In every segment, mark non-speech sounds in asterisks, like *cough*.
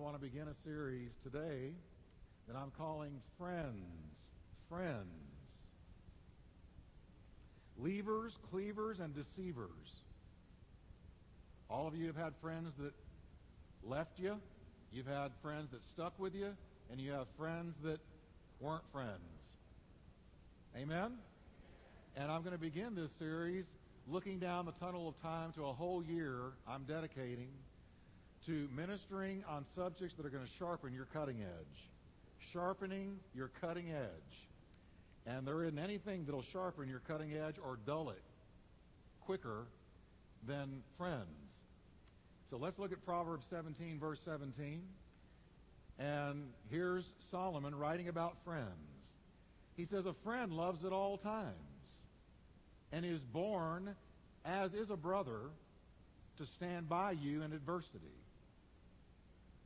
want to begin a series today that I'm calling Friends. Friends. Leavers, cleavers, and deceivers. All of you have had friends that left you. You've had friends that stuck with you. And you have friends that weren't friends. Amen? And I'm going to begin this series looking down the tunnel of time to a whole year I'm dedicating to ministering on subjects that are going to sharpen your cutting edge. Sharpening your cutting edge. And there isn't anything that'll sharpen your cutting edge or dull it quicker than friends. So let's look at Proverbs 17, verse 17. And here's Solomon writing about friends. He says, A friend loves at all times and is born, as is a brother, to stand by you in adversity.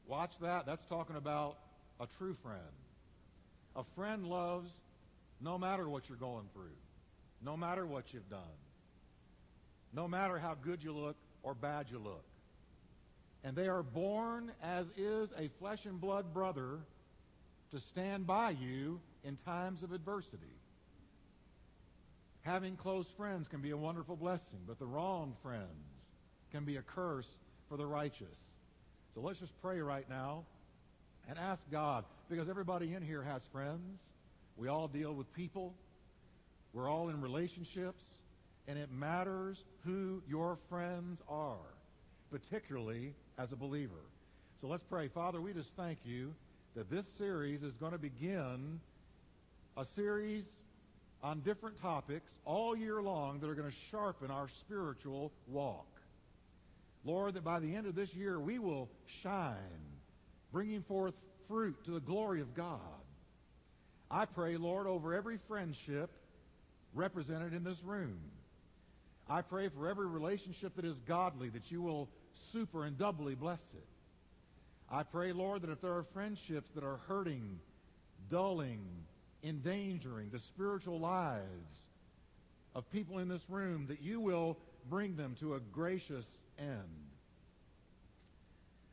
Watch that. That's talking about a true friend. A friend loves no matter what you're going through, no matter what you've done, no matter how good you look or bad you look. And they are born as is a flesh and blood brother to stand by you in times of adversity. Having close friends can be a wonderful blessing, but the wrong friends can be a curse for the righteous. So let's just pray right now and ask God, because everybody in here has friends. We all deal with people. We're all in relationships. And it matters who your friends are, particularly as a believer. So let's pray. Father, we just thank you that this series is going to begin a series on different topics all year long that are going to sharpen our spiritual walk. Lord, that by the end of this year we will shine, bringing forth fruit to the glory of God. I pray, Lord, over every friendship represented in this room. I pray for every relationship that is godly that you will super and doubly bless it. I pray, Lord, that if there are friendships that are hurting, dulling, endangering the spiritual lives of people in this room, that you will bring them to a gracious end.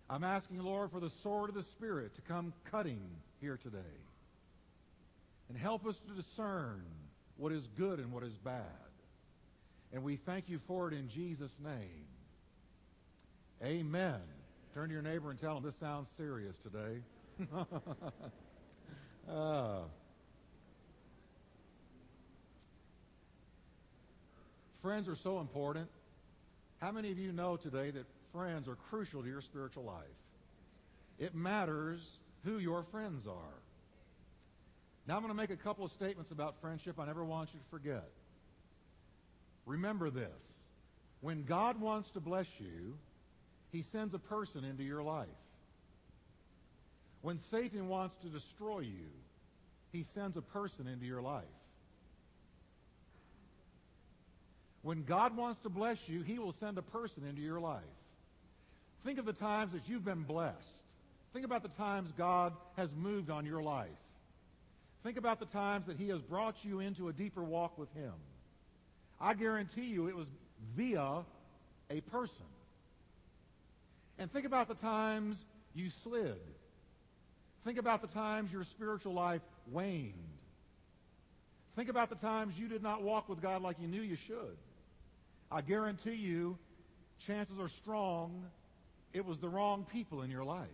I'm asking, Lord, for the sword of the Spirit to come cutting here today and help us to discern what is good and what is bad. And we thank you for it in Jesus' name. Amen. Turn to your neighbor and tell him this sounds serious today. uh, *laughs* friends are so important. How many of you know today that friends are crucial to your spiritual life? It matters who your friends are. Now I'm going to make a couple of statements about friendship I never want you to forget. Remember this. When God wants to bless you, he sends a person into your life. When Satan wants to destroy you, he sends a person into your life. When God wants to bless you, he will send a person into your life. Think of the times that you've been blessed. Think about the times God has moved on your life. Think about the times that he has brought you into a deeper walk with him. I guarantee you it was via a person. And think about the times you slid. Think about the times your spiritual life waned. Think about the times you did not walk with God like you knew you should. I guarantee you, chances are strong it was the wrong people in your life.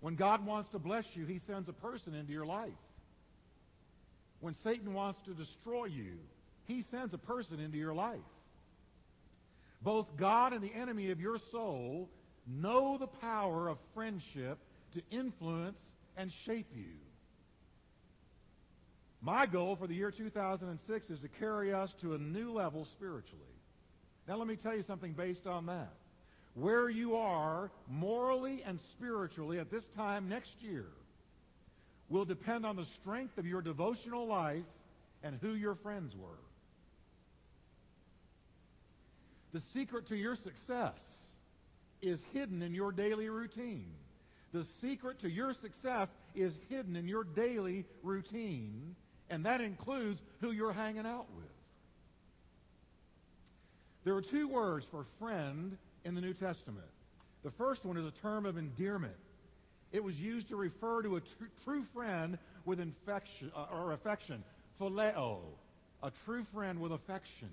When God wants to bless you, he sends a person into your life. When Satan wants to destroy you, he sends a person into your life. Both God and the enemy of your soul know the power of friendship to influence and shape you. My goal for the year 2006 is to carry us to a new level spiritually. Now, let me tell you something based on that. Where you are morally and spiritually at this time next year will depend on the strength of your devotional life and who your friends were. The secret to your success is hidden in your daily routine. The secret to your success is hidden in your daily routine and that includes who you're hanging out with. There are two words for friend in the New Testament. The first one is a term of endearment. It was used to refer to a tr- true friend with infection uh, or affection, phileo, a true friend with affection.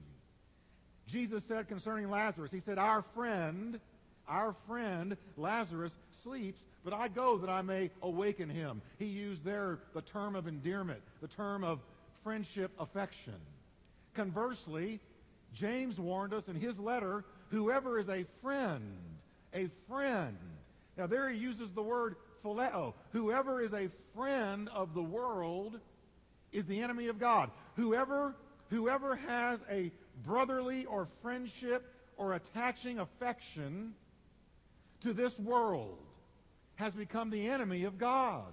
Jesus said concerning Lazarus, he said, "Our friend, our friend Lazarus sleeps, but I go that I may awaken him." He used there the term of endearment, the term of friendship, affection. Conversely, James warned us in his letter, whoever is a friend, a friend. Now there he uses the word phileo. Whoever is a friend of the world is the enemy of God. Whoever whoever has a brotherly or friendship or attaching affection to this world has become the enemy of God.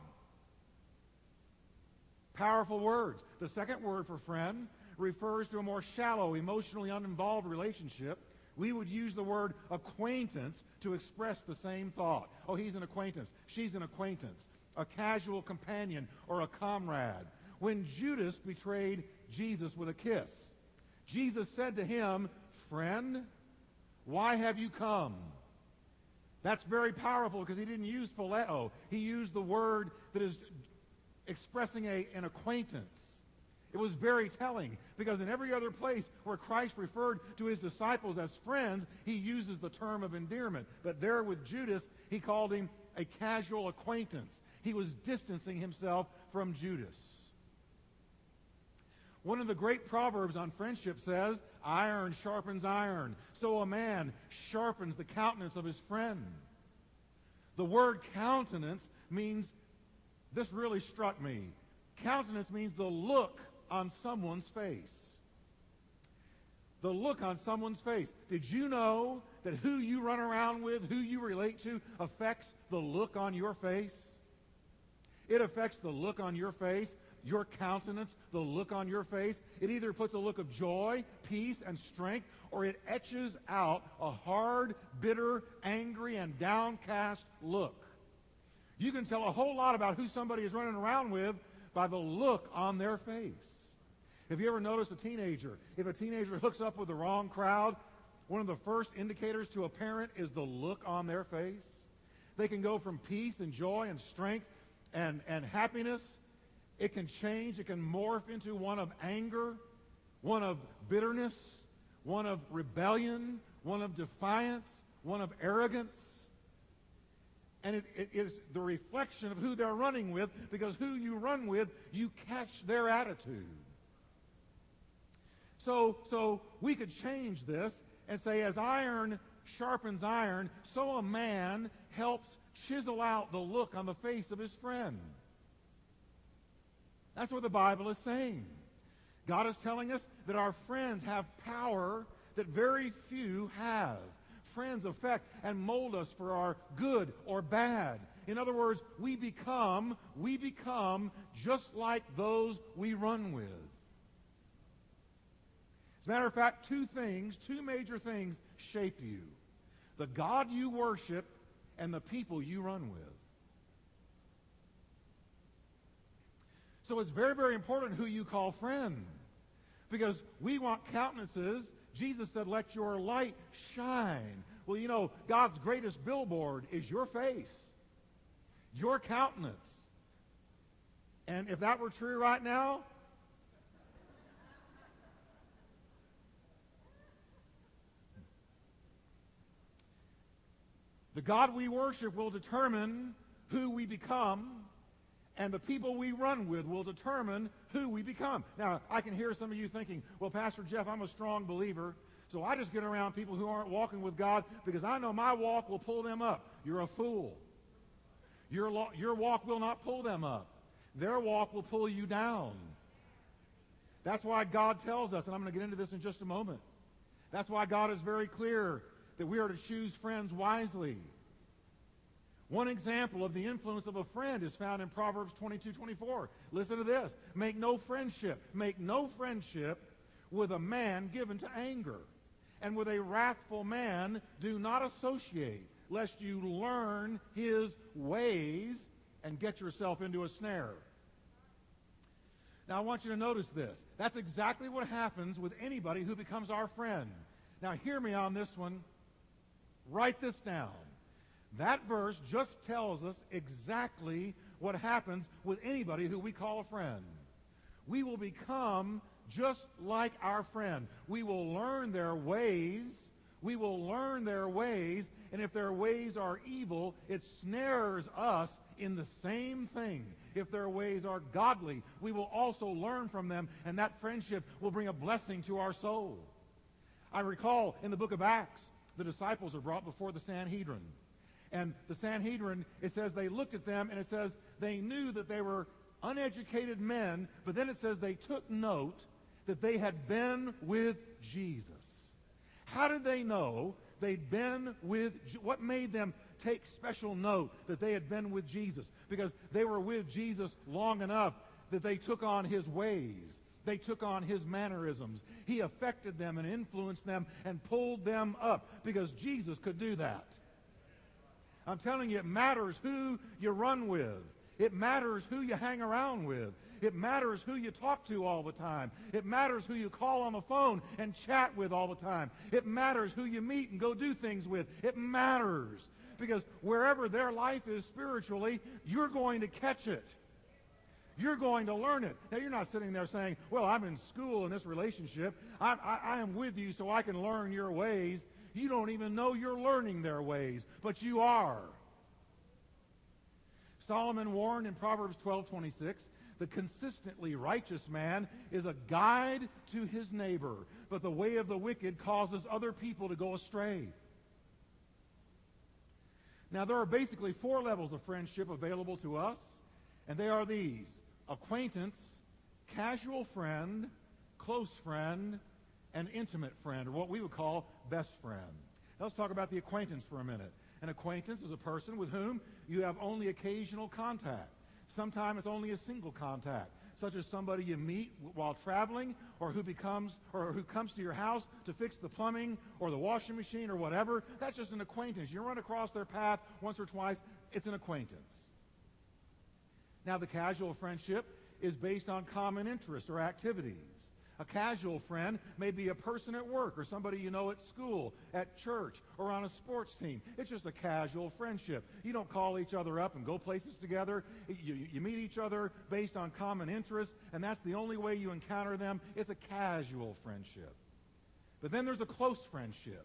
Powerful words. The second word for friend refers to a more shallow, emotionally uninvolved relationship. We would use the word acquaintance to express the same thought. Oh, he's an acquaintance. She's an acquaintance. A casual companion or a comrade. When Judas betrayed Jesus with a kiss, Jesus said to him, Friend, why have you come? That's very powerful because he didn't use phileo. He used the word that is expressing a, an acquaintance. It was very telling because in every other place where Christ referred to his disciples as friends, he uses the term of endearment. But there with Judas, he called him a casual acquaintance. He was distancing himself from Judas. One of the great proverbs on friendship says, Iron sharpens iron, so a man sharpens the countenance of his friend. The word countenance means, this really struck me. Countenance means the look on someone's face. The look on someone's face. Did you know that who you run around with, who you relate to, affects the look on your face? It affects the look on your face, your countenance, the look on your face. It either puts a look of joy, peace, and strength, or it etches out a hard, bitter, angry, and downcast look. You can tell a whole lot about who somebody is running around with by the look on their face. Have you ever noticed a teenager? If a teenager hooks up with the wrong crowd, one of the first indicators to a parent is the look on their face. They can go from peace and joy and strength and, and happiness. It can change. It can morph into one of anger, one of bitterness, one of rebellion, one of defiance, one of arrogance. And it, it is the reflection of who they're running with because who you run with, you catch their attitude. So, so we could change this and say, as iron sharpens iron, so a man helps chisel out the look on the face of his friend. That's what the Bible is saying. God is telling us that our friends have power that very few have friends affect and mold us for our good or bad. In other words, we become, we become just like those we run with. As a matter of fact, two things, two major things shape you. The God you worship and the people you run with. So it's very, very important who you call friend. Because we want countenances. Jesus said, let your light shine. Well, you know, God's greatest billboard is your face, your countenance. And if that were true right now, the God we worship will determine who we become, and the people we run with will determine who we become. Now, I can hear some of you thinking, well, Pastor Jeff, I'm a strong believer. So I just get around people who aren't walking with God because I know my walk will pull them up. You're a fool. Your, lo- your walk will not pull them up. Their walk will pull you down. That's why God tells us, and I'm going to get into this in just a moment. That's why God is very clear that we are to choose friends wisely. One example of the influence of a friend is found in Proverbs 22, 24. Listen to this. Make no friendship. Make no friendship with a man given to anger and with a wrathful man do not associate, lest you learn his ways and get yourself into a snare. Now, I want you to notice this. That's exactly what happens with anybody who becomes our friend. Now, hear me on this one. Write this down. That verse just tells us exactly what happens with anybody who we call a friend. We will become just like our friend. We will learn their ways. We will learn their ways. And if their ways are evil, it snares us in the same thing. If their ways are godly, we will also learn from them, and that friendship will bring a blessing to our soul. I recall in the book of Acts, the disciples are brought before the Sanhedrin. And the Sanhedrin, it says they looked at them, and it says they knew that they were uneducated men, but then it says they took note that they had been with Jesus. How did they know they'd been with, what made them take special note that they had been with Jesus? Because they were with Jesus long enough that they took on his ways. They took on his mannerisms. He affected them and influenced them and pulled them up because Jesus could do that. I'm telling you, it matters who you run with. It matters who you hang around with. It matters who you talk to all the time. It matters who you call on the phone and chat with all the time. It matters who you meet and go do things with. It matters. Because wherever their life is spiritually, you're going to catch it. You're going to learn it. Now, you're not sitting there saying, well, I'm in school in this relationship. I, I, I am with you so I can learn your ways. You don't even know you're learning their ways, but you are. Solomon warned in Proverbs 12:26, "The consistently righteous man is a guide to his neighbor, but the way of the wicked causes other people to go astray." Now there are basically four levels of friendship available to us, and they are these: acquaintance, casual friend, close friend, and intimate friend, or what we would call best friend. Now let's talk about the acquaintance for a minute. An acquaintance is a person with whom you have only occasional contact. Sometimes it's only a single contact, such as somebody you meet while traveling or who becomes or who comes to your house to fix the plumbing or the washing machine or whatever. That's just an acquaintance. You run across their path once or twice, it's an acquaintance. Now the casual friendship is based on common interests or activities. A casual friend may be a person at work or somebody you know at school, at church, or on a sports team. It's just a casual friendship. You don't call each other up and go places together. You, you meet each other based on common interests, and that's the only way you encounter them. It's a casual friendship. But then there's a close friendship.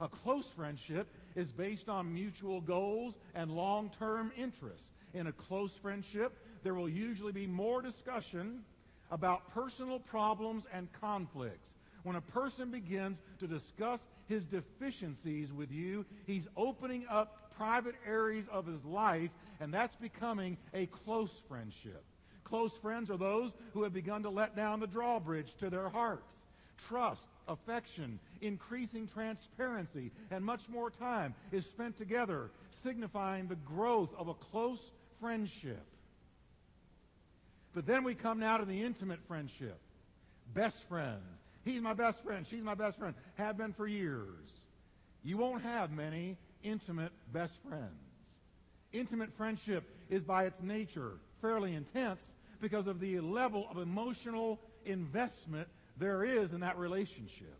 A close friendship is based on mutual goals and long-term interests. In a close friendship, there will usually be more discussion about personal problems and conflicts. When a person begins to discuss his deficiencies with you, he's opening up private areas of his life, and that's becoming a close friendship. Close friends are those who have begun to let down the drawbridge to their hearts. Trust, affection, increasing transparency, and much more time is spent together, signifying the growth of a close friendship. But then we come now to the intimate friendship. Best friends. He's my best friend. She's my best friend. Have been for years. You won't have many intimate best friends. Intimate friendship is by its nature fairly intense because of the level of emotional investment there is in that relationship.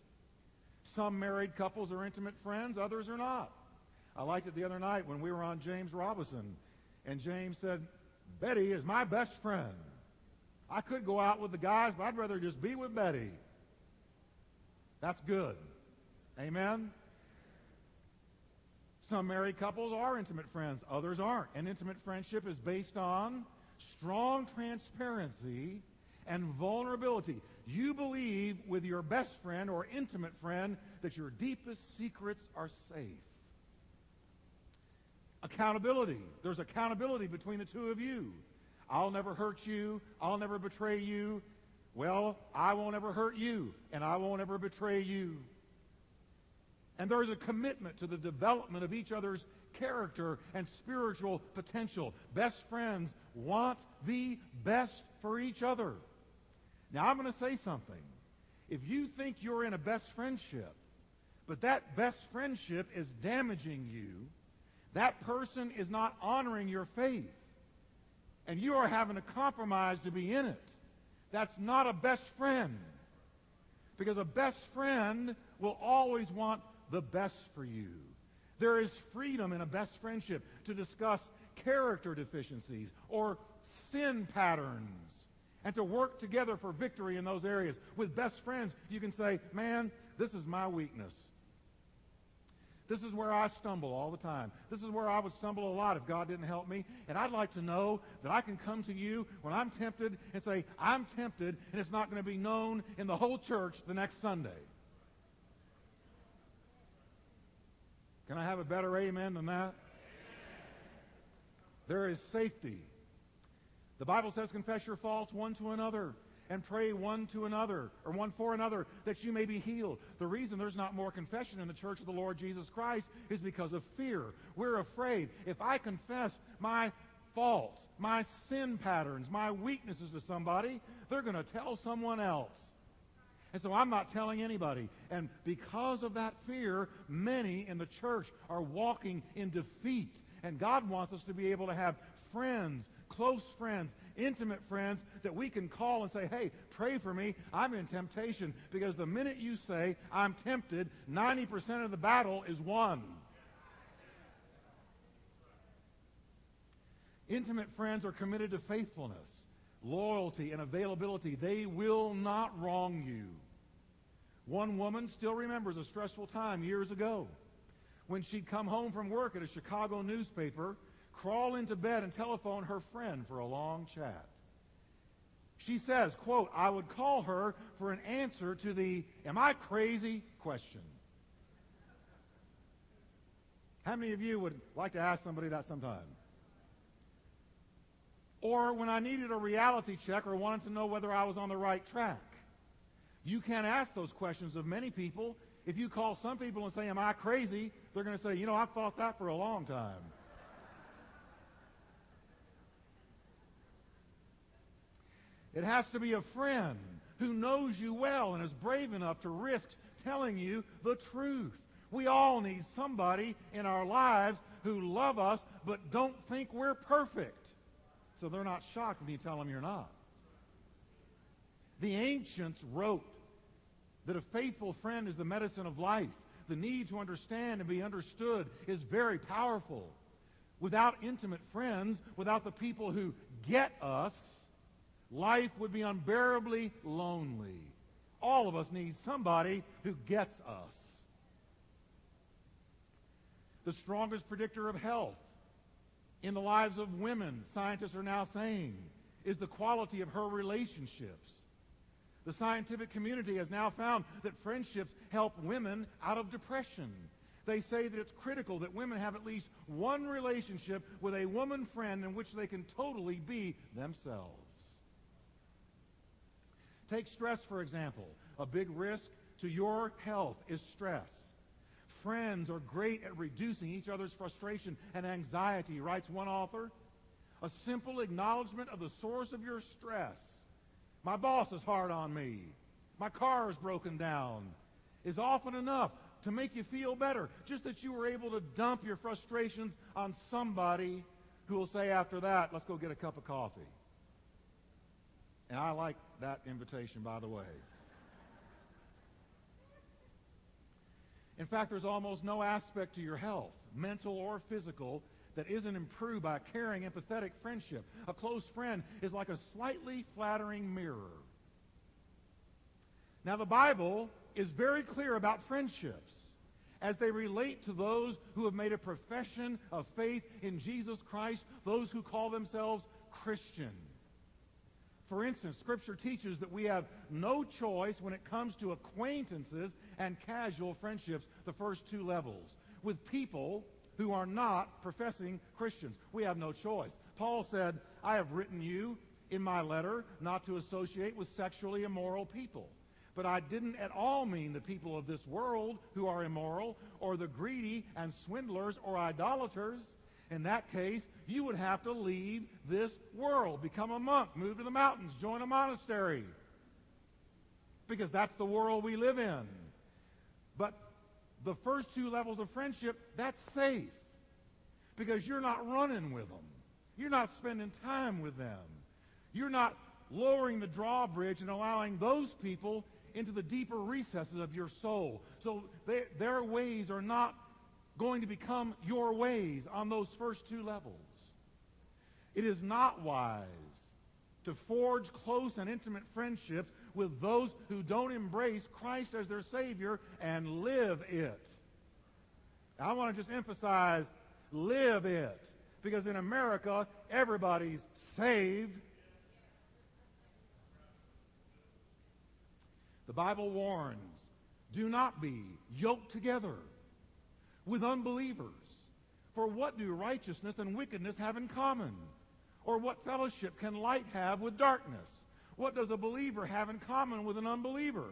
Some married couples are intimate friends, others are not. I liked it the other night when we were on James Robison, and James said, Betty is my best friend. I could go out with the guys, but I'd rather just be with Betty. That's good. Amen? Some married couples are intimate friends, others aren't. An intimate friendship is based on strong transparency and vulnerability. You believe with your best friend or intimate friend that your deepest secrets are safe. Accountability. There's accountability between the two of you. I'll never hurt you. I'll never betray you. Well, I won't ever hurt you, and I won't ever betray you. And there is a commitment to the development of each other's character and spiritual potential. Best friends want the best for each other. Now, I'm going to say something. If you think you're in a best friendship, but that best friendship is damaging you, that person is not honoring your faith and you are having to compromise to be in it. That's not a best friend. Because a best friend will always want the best for you. There is freedom in a best friendship to discuss character deficiencies or sin patterns and to work together for victory in those areas. With best friends, you can say, man, this is my weakness. This is where I stumble all the time. This is where I would stumble a lot if God didn't help me. And I'd like to know that I can come to you when I'm tempted and say, I'm tempted, and it's not going to be known in the whole church the next Sunday. Can I have a better amen than that? There is safety. The Bible says, confess your faults one to another and pray one to another or one for another that you may be healed. The reason there's not more confession in the church of the Lord Jesus Christ is because of fear. We're afraid. If I confess my faults, my sin patterns, my weaknesses to somebody, they're going to tell someone else. And so I'm not telling anybody. And because of that fear, many in the church are walking in defeat. And God wants us to be able to have friends, close friends, intimate friends that we can call and say, hey, pray for me. I'm in temptation. Because the minute you say, I'm tempted, 90% of the battle is won. Intimate friends are committed to faithfulness, loyalty, and availability. They will not wrong you. One woman still remembers a stressful time years ago when she'd come home from work at a Chicago newspaper crawl into bed and telephone her friend for a long chat. She says, quote, I would call her for an answer to the am I crazy question. How many of you would like to ask somebody that sometime? Or when I needed a reality check or wanted to know whether I was on the right track. You can't ask those questions of many people. If you call some people and say, am I crazy? They're going to say, you know, I've thought that for a long time. It has to be a friend who knows you well and is brave enough to risk telling you the truth. We all need somebody in our lives who love us but don't think we're perfect. So they're not shocked when you tell them you're not. The ancients wrote that a faithful friend is the medicine of life. The need to understand and be understood is very powerful. Without intimate friends, without the people who get us, life would be unbearably lonely. All of us need somebody who gets us. The strongest predictor of health in the lives of women, scientists are now saying, is the quality of her relationships. The scientific community has now found that friendships help women out of depression. They say that it's critical that women have at least one relationship with a woman friend in which they can totally be themselves. Take stress, for example. A big risk to your health is stress. Friends are great at reducing each other's frustration and anxiety, writes one author. A simple acknowledgement of the source of your stress. My boss is hard on me. My car is broken down. Is often enough to make you feel better. Just that you were able to dump your frustrations on somebody who will say after that, let's go get a cup of coffee. And I like that invitation, by the way. In fact, there's almost no aspect to your health, mental or physical, that isn't improved by a caring, empathetic friendship. A close friend is like a slightly flattering mirror. Now, the Bible is very clear about friendships as they relate to those who have made a profession of faith in Jesus Christ, those who call themselves Christian. For instance, Scripture teaches that we have no choice when it comes to acquaintances and casual friendships, the first two levels, with people who are not professing Christians. We have no choice. Paul said, I have written you in my letter not to associate with sexually immoral people. But I didn't at all mean the people of this world who are immoral, or the greedy and swindlers or idolaters. In that case, you would have to leave this world, become a monk, move to the mountains, join a monastery. Because that's the world we live in. But the first two levels of friendship, that's safe. Because you're not running with them. You're not spending time with them. You're not lowering the drawbridge and allowing those people into the deeper recesses of your soul. So they, their ways are not going to become your ways on those first two levels. It is not wise to forge close and intimate friendships with those who don't embrace Christ as their Savior and live it. I want to just emphasize live it. Because in America, everybody's saved. The Bible warns do not be yoked together with unbelievers. For what do righteousness and wickedness have in common? Or what fellowship can light have with darkness? What does a believer have in common with an unbeliever?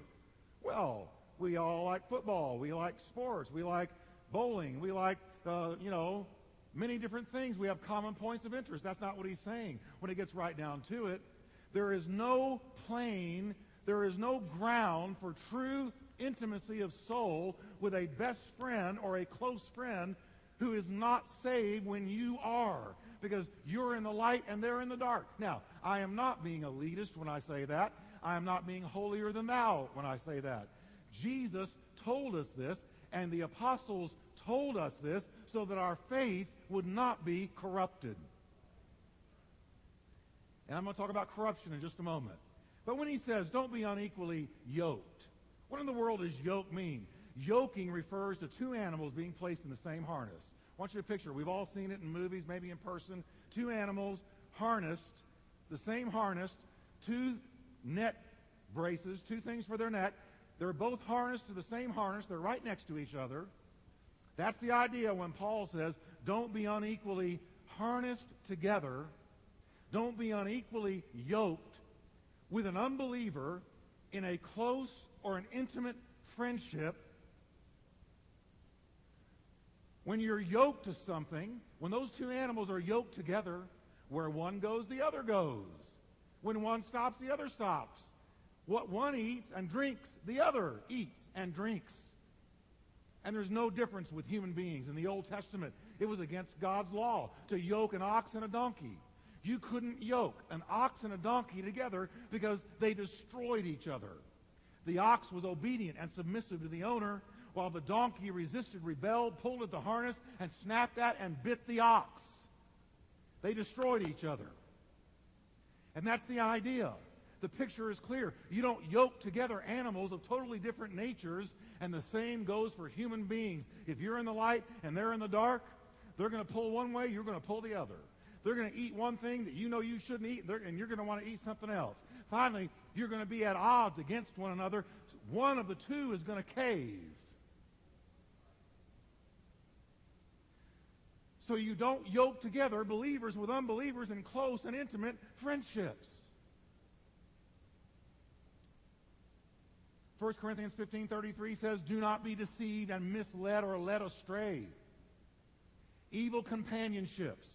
Well, we all like football. We like sports. We like bowling. We like, uh, you know, many different things. We have common points of interest. That's not what he's saying when it gets right down to it. There is no plane, there is no ground for true intimacy of soul with a best friend or a close friend who is not saved when you are because you're in the light and they're in the dark. Now, I am not being elitist when I say that. I am not being holier than thou when I say that. Jesus told us this, and the apostles told us this so that our faith would not be corrupted. And I'm going to talk about corruption in just a moment. But when he says, don't be unequally yoked, what in the world does yoke mean? Yoking refers to two animals being placed in the same harness. I want you to picture, we've all seen it in movies, maybe in person, two animals harnessed, the same harness, two net braces, two things for their neck. They're both harnessed to the same harness. They're right next to each other. That's the idea when Paul says, don't be unequally harnessed together. Don't be unequally yoked with an unbeliever in a close or an intimate friendship when you're yoked to something, when those two animals are yoked together, where one goes, the other goes. When one stops, the other stops. What one eats and drinks, the other eats and drinks. And there's no difference with human beings. In the Old Testament, it was against God's law to yoke an ox and a donkey. You couldn't yoke an ox and a donkey together because they destroyed each other. The ox was obedient and submissive to the owner, while the donkey resisted, rebelled, pulled at the harness, and snapped at and bit the ox. They destroyed each other. And that's the idea. The picture is clear. You don't yoke together animals of totally different natures, and the same goes for human beings. If you're in the light and they're in the dark, they're going to pull one way, you're going to pull the other. They're going to eat one thing that you know you shouldn't eat, and you're going to want to eat something else. Finally, you're going to be at odds against one another. One of the two is going to cave. So you don't yoke together believers with unbelievers in close and intimate friendships. 1 Corinthians 15:33 says, "Do not be deceived and misled or led astray. Evil companionships,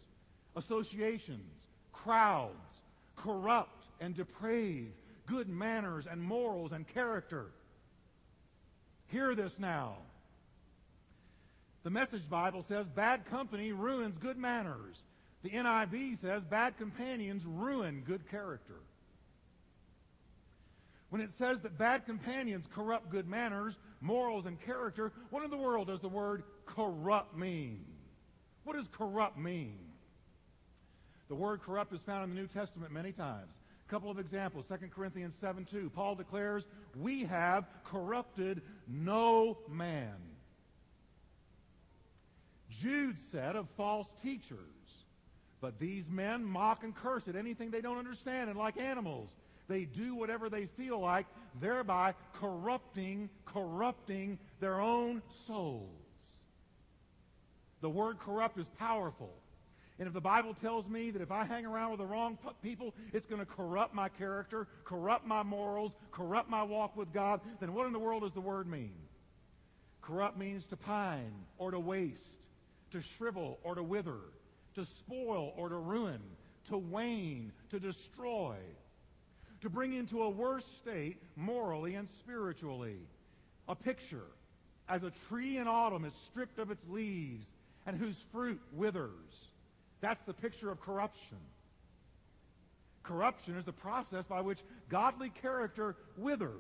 associations, crowds, corrupt and deprave good manners and morals and character." Hear this now. The Message Bible says bad company ruins good manners. The NIV says bad companions ruin good character. When it says that bad companions corrupt good manners, morals, and character, what in the world does the word corrupt mean? What does corrupt mean? The word corrupt is found in the New Testament many times. Couple of examples. 2 Corinthians 7 2. Paul declares, We have corrupted no man. Jude said of false teachers, But these men mock and curse at anything they don't understand, and like animals, they do whatever they feel like, thereby corrupting, corrupting their own souls. The word corrupt is powerful. And if the Bible tells me that if I hang around with the wrong people, it's going to corrupt my character, corrupt my morals, corrupt my walk with God, then what in the world does the word mean? Corrupt means to pine or to waste to shrivel or to wither, to spoil or to ruin, to wane, to destroy, to bring into a worse state morally and spiritually. A picture as a tree in autumn is stripped of its leaves and whose fruit withers. That's the picture of corruption. Corruption is the process by which godly character withers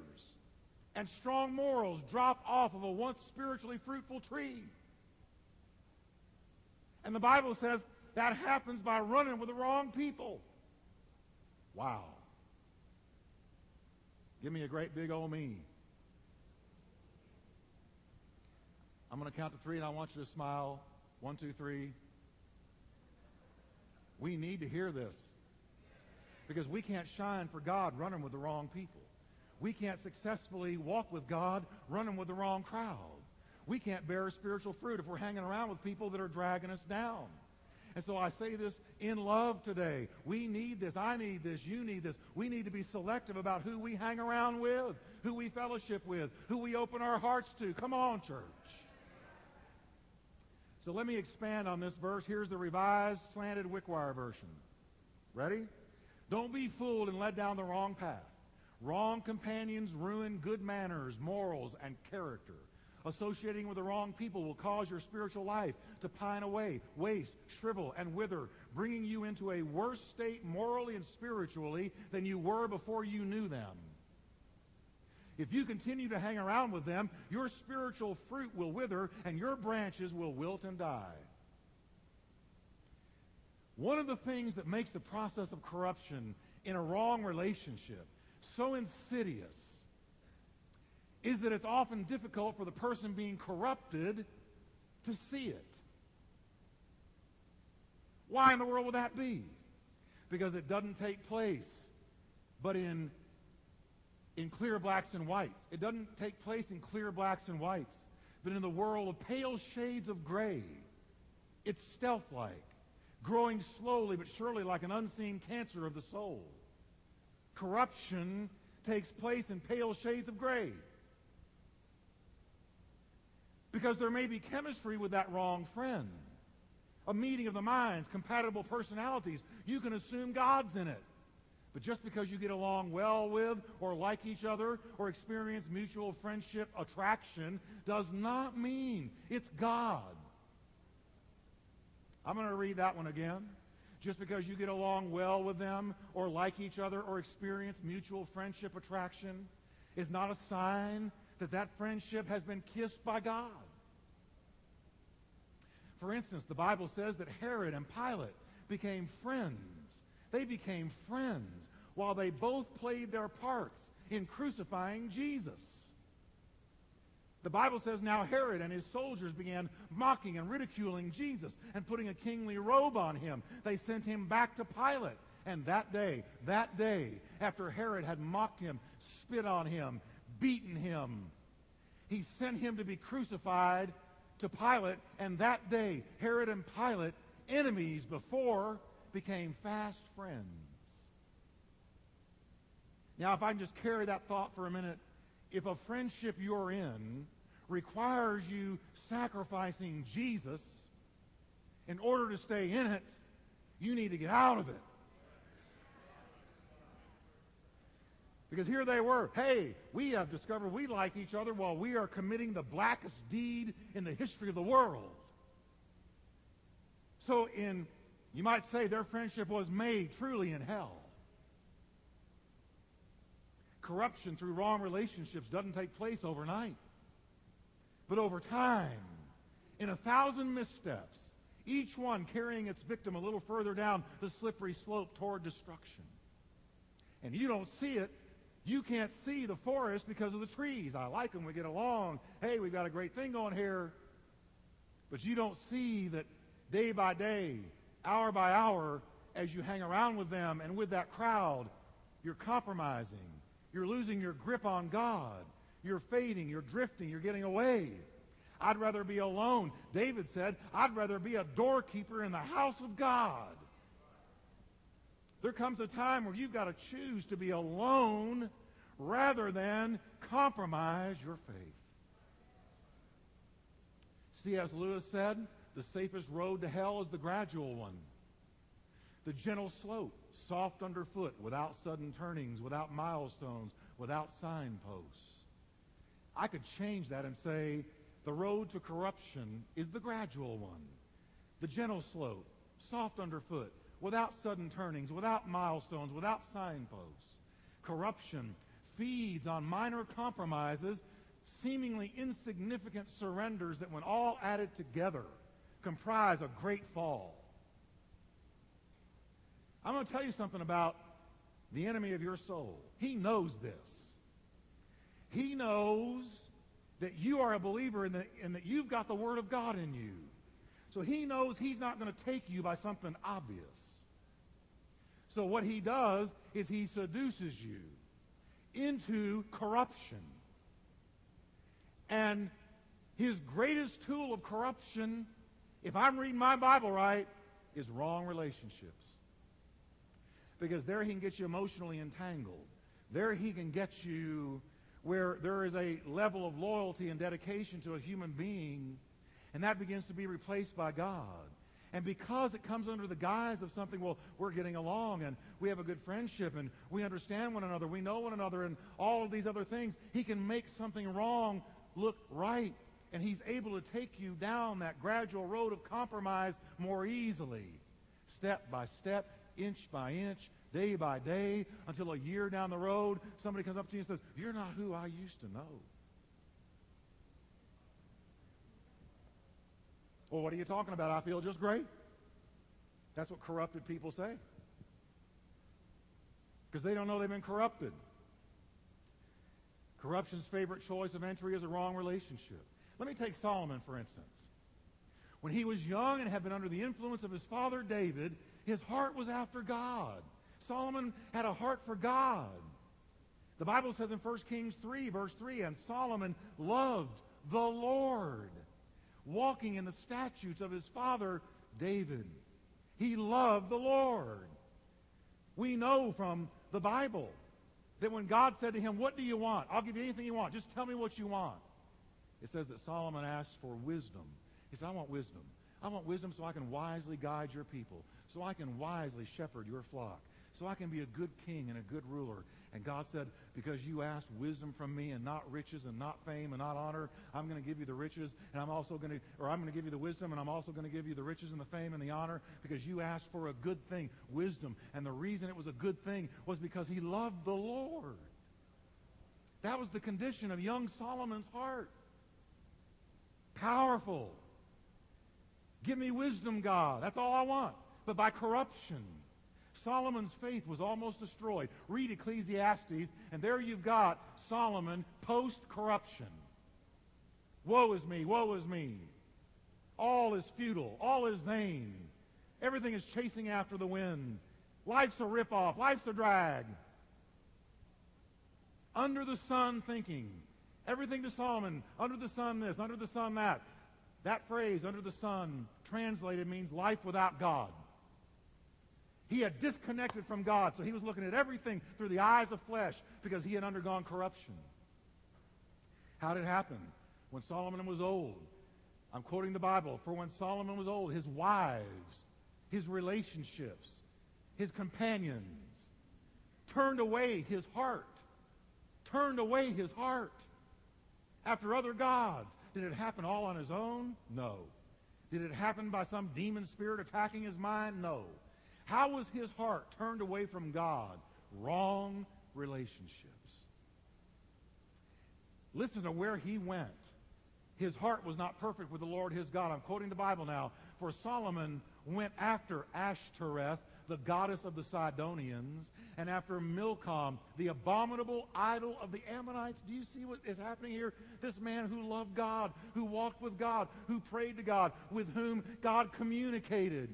and strong morals drop off of a once spiritually fruitful tree. And the Bible says that happens by running with the wrong people. Wow. Give me a great big old me. I'm going to count to three and I want you to smile. One, two, three. We need to hear this because we can't shine for God running with the wrong people. We can't successfully walk with God running with the wrong crowd. We can't bear spiritual fruit if we're hanging around with people that are dragging us down. And so I say this in love today. We need this. I need this. You need this. We need to be selective about who we hang around with, who we fellowship with, who we open our hearts to. Come on, church. So let me expand on this verse. Here's the revised slanted Wickwire version. Ready? Don't be fooled and led down the wrong path. Wrong companions ruin good manners, morals, and character. Associating with the wrong people will cause your spiritual life to pine away, waste, shrivel, and wither, bringing you into a worse state morally and spiritually than you were before you knew them. If you continue to hang around with them, your spiritual fruit will wither and your branches will wilt and die. One of the things that makes the process of corruption in a wrong relationship so insidious is that it's often difficult for the person being corrupted to see it. Why in the world would that be? Because it doesn't take place but in in clear blacks and whites. It doesn't take place in clear blacks and whites, but in the world of pale shades of gray. It's stealth-like, growing slowly but surely like an unseen cancer of the soul. Corruption takes place in pale shades of gray. Because there may be chemistry with that wrong friend. A meeting of the minds, compatible personalities. You can assume God's in it. But just because you get along well with or like each other or experience mutual friendship attraction does not mean it's God. I'm going to read that one again. Just because you get along well with them or like each other or experience mutual friendship attraction is not a sign that that friendship has been kissed by God. For instance, the Bible says that Herod and Pilate became friends. They became friends while they both played their parts in crucifying Jesus. The Bible says now Herod and his soldiers began mocking and ridiculing Jesus and putting a kingly robe on him. They sent him back to Pilate. And that day, that day, after Herod had mocked him, spit on him, beaten him, he sent him to be crucified to Pilate. And that day, Herod and Pilate, enemies before, became fast friends. Now, if I can just carry that thought for a minute, if a friendship you're in requires you sacrificing Jesus in order to stay in it, you need to get out of it. Because here they were. Hey, we have discovered we like each other while we are committing the blackest deed in the history of the world. So in, you might say their friendship was made truly in hell corruption through wrong relationships doesn't take place overnight. But over time, in a thousand missteps, each one carrying its victim a little further down the slippery slope toward destruction. And you don't see it. You can't see the forest because of the trees. I like them. We get along. Hey, we've got a great thing going here. But you don't see that day by day, hour by hour, as you hang around with them and with that crowd, you're compromising. You're losing your grip on God. You're fading. You're drifting. You're getting away. I'd rather be alone. David said, I'd rather be a doorkeeper in the house of God. There comes a time where you've got to choose to be alone rather than compromise your faith. C.S. Lewis said, the safest road to hell is the gradual one. The gentle slope, soft underfoot, without sudden turnings, without milestones, without signposts. I could change that and say the road to corruption is the gradual one. The gentle slope, soft underfoot, without sudden turnings, without milestones, without signposts. Corruption feeds on minor compromises, seemingly insignificant surrenders that when all added together comprise a great fall. I'm going to tell you something about the enemy of your soul. He knows this. He knows that you are a believer and that, and that you've got the Word of God in you. So he knows he's not going to take you by something obvious. So what he does is he seduces you into corruption. And his greatest tool of corruption, if I'm reading my Bible right, is wrong relationships. Because there he can get you emotionally entangled. There he can get you where there is a level of loyalty and dedication to a human being, and that begins to be replaced by God. And because it comes under the guise of something, well, we're getting along and we have a good friendship and we understand one another, we know one another, and all of these other things, he can make something wrong look right. And he's able to take you down that gradual road of compromise more easily, step by step, inch by inch, day by day, until a year down the road, somebody comes up to you and says, You're not who I used to know. Well, what are you talking about? I feel just great. That's what corrupted people say. Because they don't know they've been corrupted. Corruption's favorite choice of entry is a wrong relationship. Let me take Solomon, for instance. When he was young and had been under the influence of his father David, his heart was after God. Solomon had a heart for God. The Bible says in 1 Kings 3, verse 3, and Solomon loved the Lord, walking in the statutes of his father David. He loved the Lord. We know from the Bible that when God said to him, What do you want? I'll give you anything you want. Just tell me what you want. It says that Solomon asked for wisdom. He said, I want wisdom. I want wisdom so I can wisely guide your people, so I can wisely shepherd your flock, so I can be a good king and a good ruler. And God said, because you asked wisdom from me and not riches and not fame and not honor, I'm going to give you the riches and I'm also going to, or I'm going to give you the wisdom and I'm also going to give you the riches and the fame and the honor because you asked for a good thing, wisdom. And the reason it was a good thing was because he loved the Lord. That was the condition of young Solomon's heart. Powerful. Give me wisdom, God. That's all I want. But by corruption, Solomon's faith was almost destroyed. Read Ecclesiastes, and there you've got Solomon post corruption. Woe is me, woe is me. All is futile, all is vain. Everything is chasing after the wind. Life's a ripoff, life's a drag. Under the sun thinking. Everything to Solomon, under the sun this, under the sun that. That phrase, under the sun, translated means life without God. He had disconnected from God, so he was looking at everything through the eyes of flesh because he had undergone corruption. How did it happen? When Solomon was old. I'm quoting the Bible. For when Solomon was old, his wives, his relationships, his companions turned away his heart. Turned away his heart after other gods. Did it happen all on his own? No. Did it happen by some demon spirit attacking his mind? No. How was his heart turned away from God? Wrong relationships. Listen to where he went. His heart was not perfect with the Lord his God. I'm quoting the Bible now. For Solomon went after Ashtoreth, the goddess of the Sidonians, and after Milcom, the abominable idol of the Ammonites. Do you see what is happening here? This man who loved God, who walked with God, who prayed to God, with whom God communicated.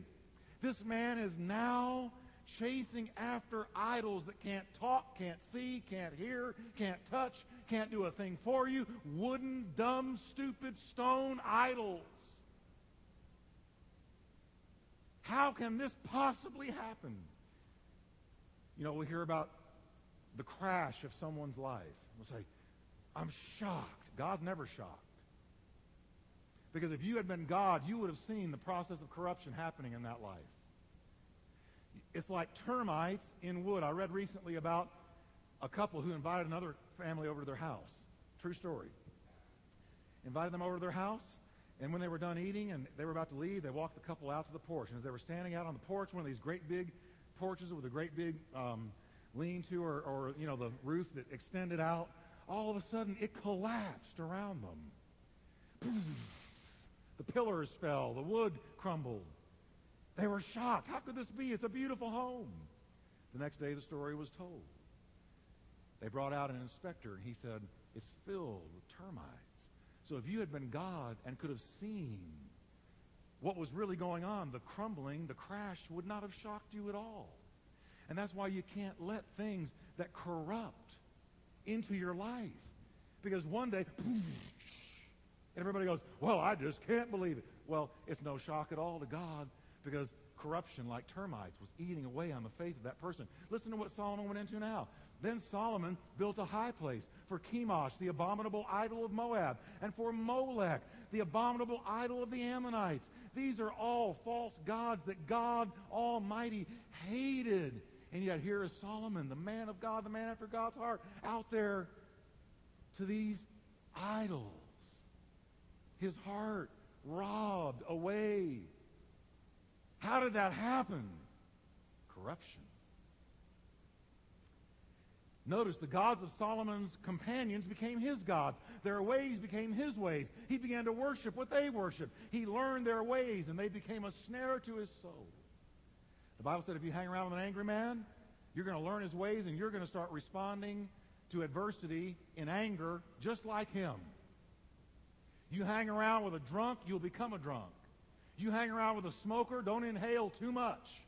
This man is now chasing after idols that can't talk, can't see, can't hear, can't touch, can't do a thing for you. Wooden, dumb, stupid stone idols. How can this possibly happen? You know, we hear about the crash of someone's life. We'll say, I'm shocked. God's never shocked. Because if you had been God, you would have seen the process of corruption happening in that life. It's like termites in wood. I read recently about a couple who invited another family over to their house. True story. Invited them over to their house, and when they were done eating and they were about to leave, they walked the couple out to the porch. And as they were standing out on the porch, one of these great big porches with a great big um, lean-to or, or, you know, the roof that extended out, all of a sudden it collapsed around them. The The pillars fell. The wood crumbled. They were shocked. How could this be? It's a beautiful home. The next day, the story was told. They brought out an inspector, and he said, It's filled with termites. So if you had been God and could have seen what was really going on, the crumbling, the crash would not have shocked you at all. And that's why you can't let things that corrupt into your life. Because one day, and everybody goes, Well, I just can't believe it. Well, it's no shock at all to God because corruption, like termites, was eating away on the faith of that person. Listen to what Solomon went into now. Then Solomon built a high place for Chemosh, the abominable idol of Moab, and for Molech, the abominable idol of the Ammonites. These are all false gods that God Almighty hated. And yet here is Solomon, the man of God, the man after God's heart, out there to these idols. His heart robbed away. How did that happen? Corruption. Notice the gods of Solomon's companions became his gods. Their ways became his ways. He began to worship what they worshiped. He learned their ways, and they became a snare to his soul. The Bible said if you hang around with an angry man, you're going to learn his ways, and you're going to start responding to adversity in anger just like him. You hang around with a drunk, you'll become a drunk. You hang around with a smoker, don't inhale too much.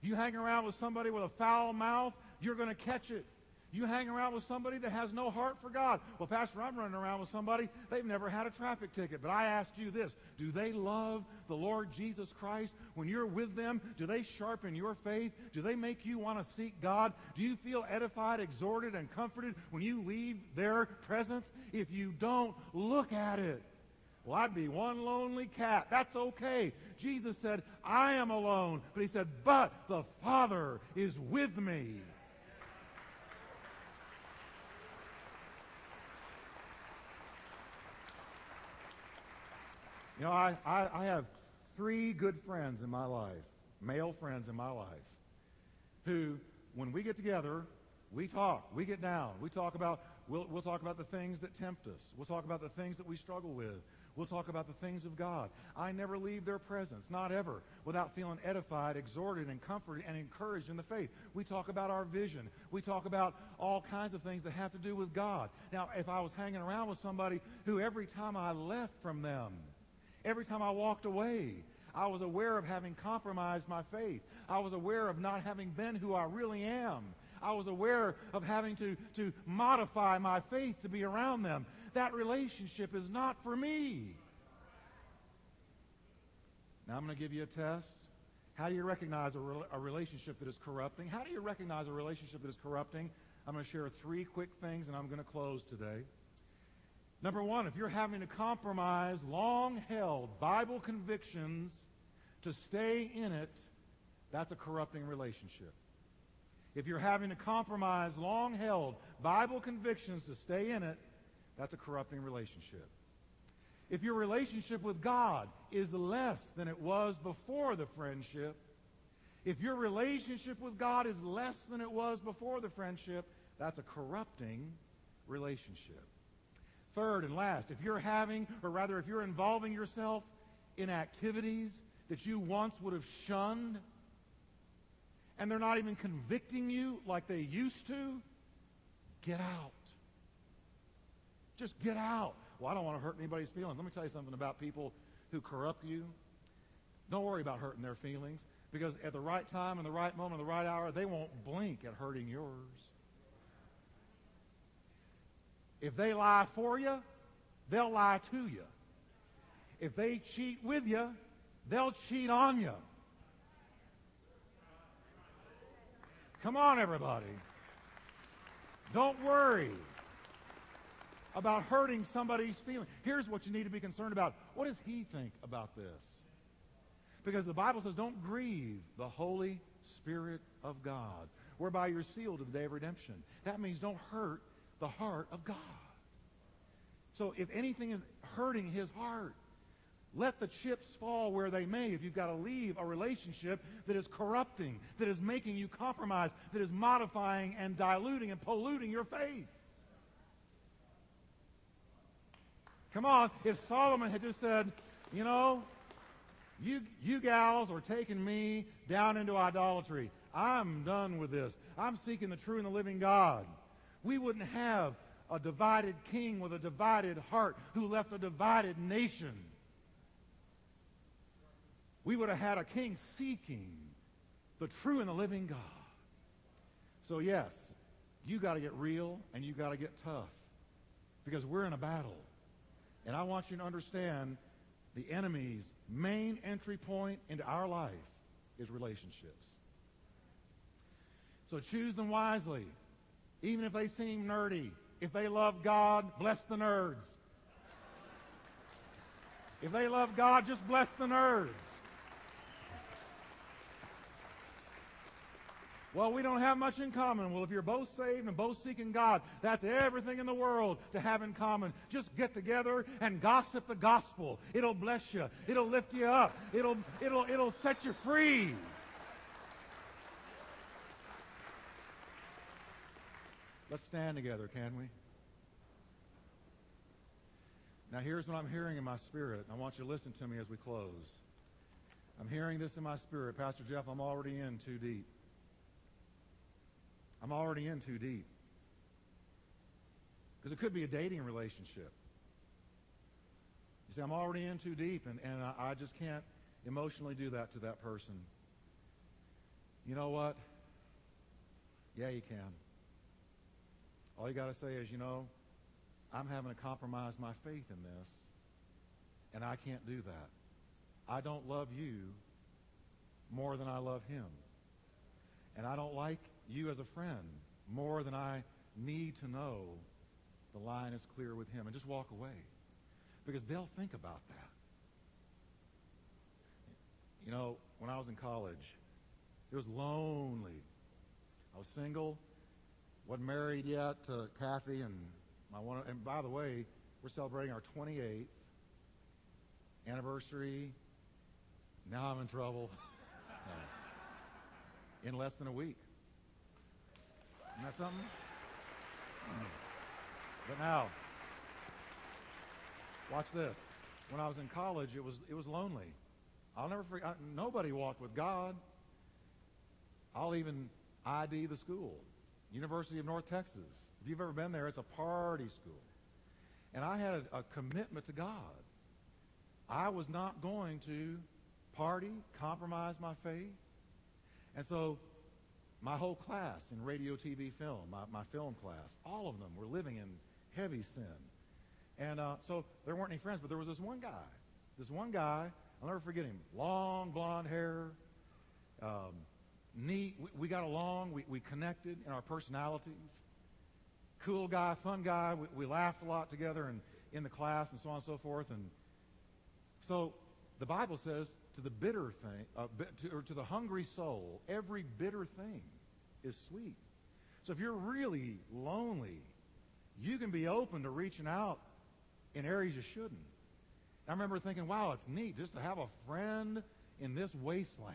You hang around with somebody with a foul mouth, you're going to catch it. You hang around with somebody that has no heart for God. Well, Pastor, I'm running around with somebody, they've never had a traffic ticket. But I ask you this do they love the Lord Jesus Christ? When you're with them, do they sharpen your faith? Do they make you want to seek God? Do you feel edified, exhorted, and comforted when you leave their presence? If you don't, look at it. Well, I'd be one lonely cat. That's okay. Jesus said, I am alone. But he said, but the Father is with me. You know, I, I, I have three good friends in my life, male friends in my life, who, when we get together, we talk, we get down, we talk about, we'll, we'll talk about the things that tempt us, we'll talk about the things that we struggle with, we'll talk about the things of God. I never leave their presence, not ever, without feeling edified, exhorted, and comforted, and encouraged in the faith. We talk about our vision, we talk about all kinds of things that have to do with God. Now, if I was hanging around with somebody who every time I left from them, Every time I walked away, I was aware of having compromised my faith. I was aware of not having been who I really am. I was aware of having to, to modify my faith to be around them. That relationship is not for me. Now I'm going to give you a test. How do you recognize a, re- a relationship that is corrupting? How do you recognize a relationship that is corrupting? I'm going to share three quick things and I'm going to close today. Number one, if you're having to compromise long held Bible convictions to stay in it, that's a corrupting relationship. If you're having to compromise long held Bible convictions to stay in it, that's a corrupting relationship. If your relationship with God is less than it was before the friendship, if your relationship with God is less than it was before the friendship, that's a corrupting relationship. Third and last, if you're having, or rather, if you're involving yourself in activities that you once would have shunned, and they're not even convicting you like they used to, get out. Just get out. Well, I don't want to hurt anybody's feelings. Let me tell you something about people who corrupt you. Don't worry about hurting their feelings because at the right time and the right moment, the right hour, they won't blink at hurting yours. If they lie for you, they'll lie to you. If they cheat with you, they'll cheat on you. Come on, everybody. Don't worry about hurting somebody's feelings. Here's what you need to be concerned about. What does he think about this? Because the Bible says, don't grieve the Holy Spirit of God, whereby you're sealed to the day of redemption. That means don't hurt the heart of God. So if anything is hurting his heart, let the chips fall where they may if you've got to leave a relationship that is corrupting, that is making you compromise, that is modifying and diluting and polluting your faith. Come on, if Solomon had just said, you know, you, you gals are taking me down into idolatry. I'm done with this. I'm seeking the true and the living God. We wouldn't have a divided king with a divided heart who left a divided nation. We would have had a king seeking the true and the living God. So, yes, you got to get real and you got to get tough because we're in a battle. And I want you to understand the enemy's main entry point into our life is relationships. So choose them wisely. Even if they seem nerdy, if they love God, bless the nerds. If they love God, just bless the nerds. Well, we don't have much in common. Well, if you're both saved and both seeking God, that's everything in the world to have in common. Just get together and gossip the gospel. It'll bless you. It'll lift you up. It'll, it'll, it'll set you free. Let's stand together, can we? Now, here's what I'm hearing in my spirit. I want you to listen to me as we close. I'm hearing this in my spirit. Pastor Jeff, I'm already in too deep. I'm already in too deep. Because it could be a dating relationship. You see, I'm already in too deep, and, and I, I just can't emotionally do that to that person. You know what? Yeah, you can. All you got to say is, you know, I'm having to compromise my faith in this, and I can't do that. I don't love you more than I love him. And I don't like you as a friend more than I need to know the line is clear with him and just walk away because they'll think about that. You know, when I was in college, it was lonely. I was single, wasn't married yet to Kathy, and my one. And by the way, we're celebrating our 28th anniversary. Now I'm in trouble. *laughs* in less than a week. Isn't that something? But now, watch this. When I was in college, it was it was lonely. I'll never forget. Nobody walked with God. I'll even ID the school, University of North Texas. If you've ever been there, it's a party school, and I had a, a commitment to God. I was not going to party, compromise my faith, and so my whole class in radio, TV, film, my, my film class, all of them were living in heavy sin. And uh, so there weren't any friends, but there was this one guy. This one guy, I'll never forget him. Long blonde hair, um, neat. We, we, got along. We, we connected in our personalities. Cool guy, fun guy. We, we laughed a lot together and in the class and so on and so forth. And so the Bible says to the bitter thing, uh, to, or to the hungry soul, every bitter thing is sweet. So if you're really lonely, you can be open to reaching out in areas you shouldn't. I remember thinking, wow, it's neat just to have a friend in this wasteland.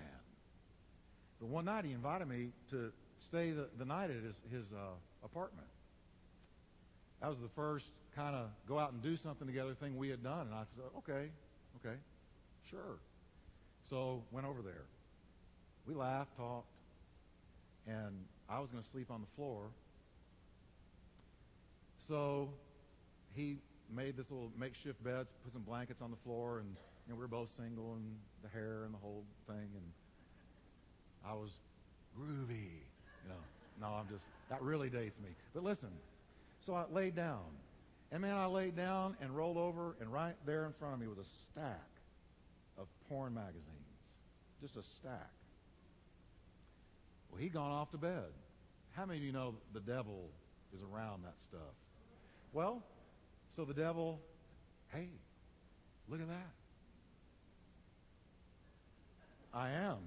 One night he invited me to stay the, the night at his, his uh, apartment. That was the first kind of go out and do something together thing we had done. And I said, okay, okay, sure. So went over there. We laughed, talked, and I was going to sleep on the floor. So he made this little makeshift bed, put some blankets on the floor, and we were both single, and the hair and the whole thing, and I was groovy. You know, no, I'm just that really dates me. But listen, so I laid down, and man, I laid down and rolled over, and right there in front of me was a stack of porn magazines. Just a stack. Well, he'd gone off to bed. How many of you know the devil is around that stuff? Well, so the devil, hey, look at that. I am.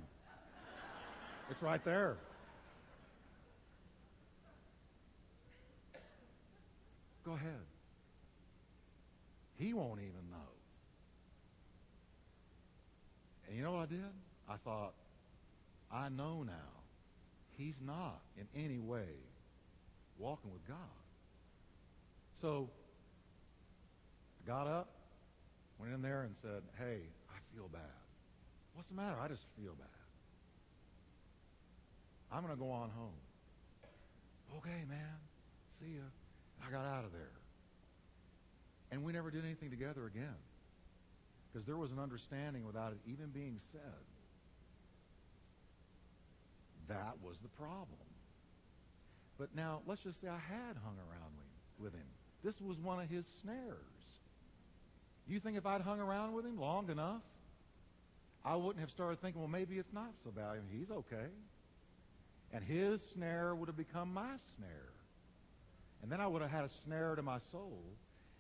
It's right there. Go ahead. He won't even know. And you know what I did? I thought, I know now he's not in any way walking with God. So I got up, went in there and said, Hey, I feel bad. What's the matter? I just feel bad. I'm going to go on home. Okay, man. See ya. I got out of there. And we never did anything together again. Because there was an understanding without it even being said. That was the problem. But now, let's just say I had hung around with him. This was one of his snares. You think if I'd hung around with him long enough, I wouldn't have started thinking, well, maybe it's not so bad. He's okay. And his snare would have become my snare. And then I would have had a snare to my soul,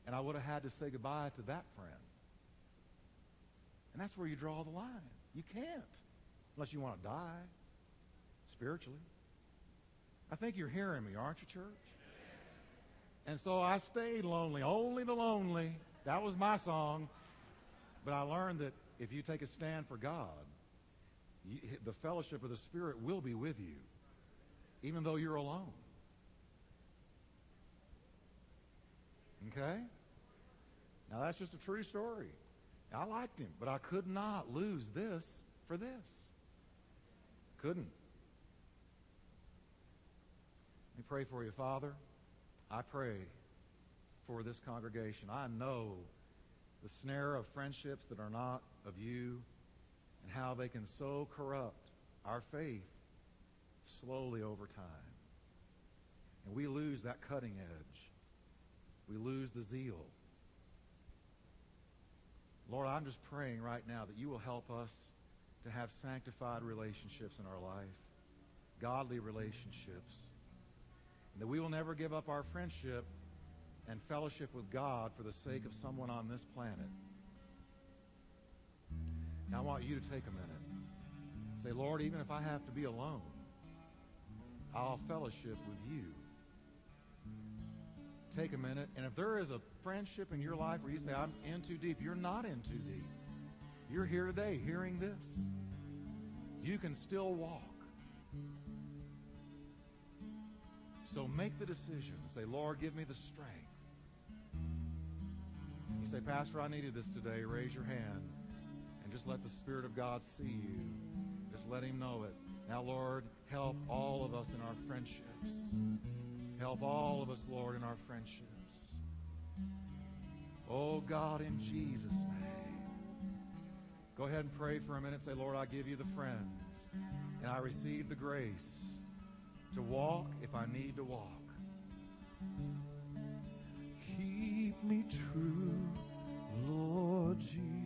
and I would have had to say goodbye to that friend. And that's where you draw the line. You can't, unless you want to die spiritually. I think you're hearing me, aren't you, church? And so I stayed lonely, only the lonely. That was my song. But I learned that if you take a stand for God, you, the fellowship of the Spirit will be with you, even though you're alone. Okay? Now that's just a true story. I liked him, but I could not lose this for this. Couldn't. Let me pray for you, Father. I pray for this congregation. I know the snare of friendships that are not of you and how they can so corrupt our faith slowly over time. And we lose that cutting edge. We lose the zeal. Lord, I'm just praying right now that you will help us to have sanctified relationships in our life, godly relationships and that we will never give up our friendship and fellowship with God for the sake of someone on this planet. Now, I want you to take a minute. Say, Lord, even if I have to be alone, I'll fellowship with you. Take a minute. And if there is a friendship in your life where you say, I'm in too deep, you're not in too deep. You're here today hearing this. You can still walk. So make the decision. Say, Lord, give me the strength. You say, Pastor, I needed this today. Raise your hand and just let the Spirit of God see you. Just let him know it. Now, Lord, help all of us in our friendships. Help all of us, Lord, in our friendships. Oh, God, in Jesus' name. Go ahead and pray for a minute. Say, Lord, I give you the friends, and I receive the grace to walk if I need to walk. Keep me true, Lord Jesus.